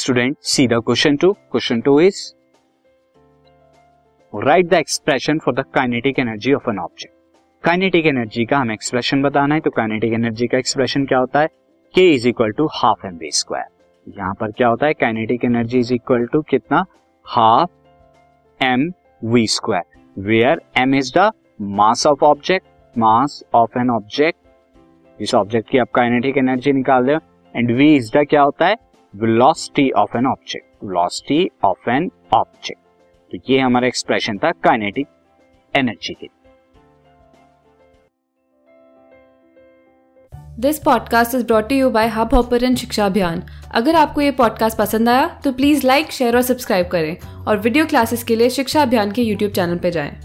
Student see the question two question two is write the expression for the kinetic energy of an object kinetic energy का हमें expression बताना है तो kinetic energy का expression क्या होता है? K is equal to half M V square यहाँ पर क्या होता है? Kinetic energy is equal to कितना? Half M V square where M is the mass of object mass of an object इस ऑब्जेक्ट की आप काइनेटिक एनर्जी निकाल रहे हो एंड वी इज़ द क्या होता है? Velocity of an object velocity of an object तो ये हमारा एक्सप्रेशन था काइनेटिक एनर्जी के। This podcast is brought you by hub hopper शिक्षा अभियान अगर आपको ये पॉडकास्ट पसंद आया तो प्लीज़ लाइक शेयर और सब्सक्राइब करें। और वीडियो क्लासेस के लिए शिक्षा अभियान के यूट्यूब चैनल पर जाएँ।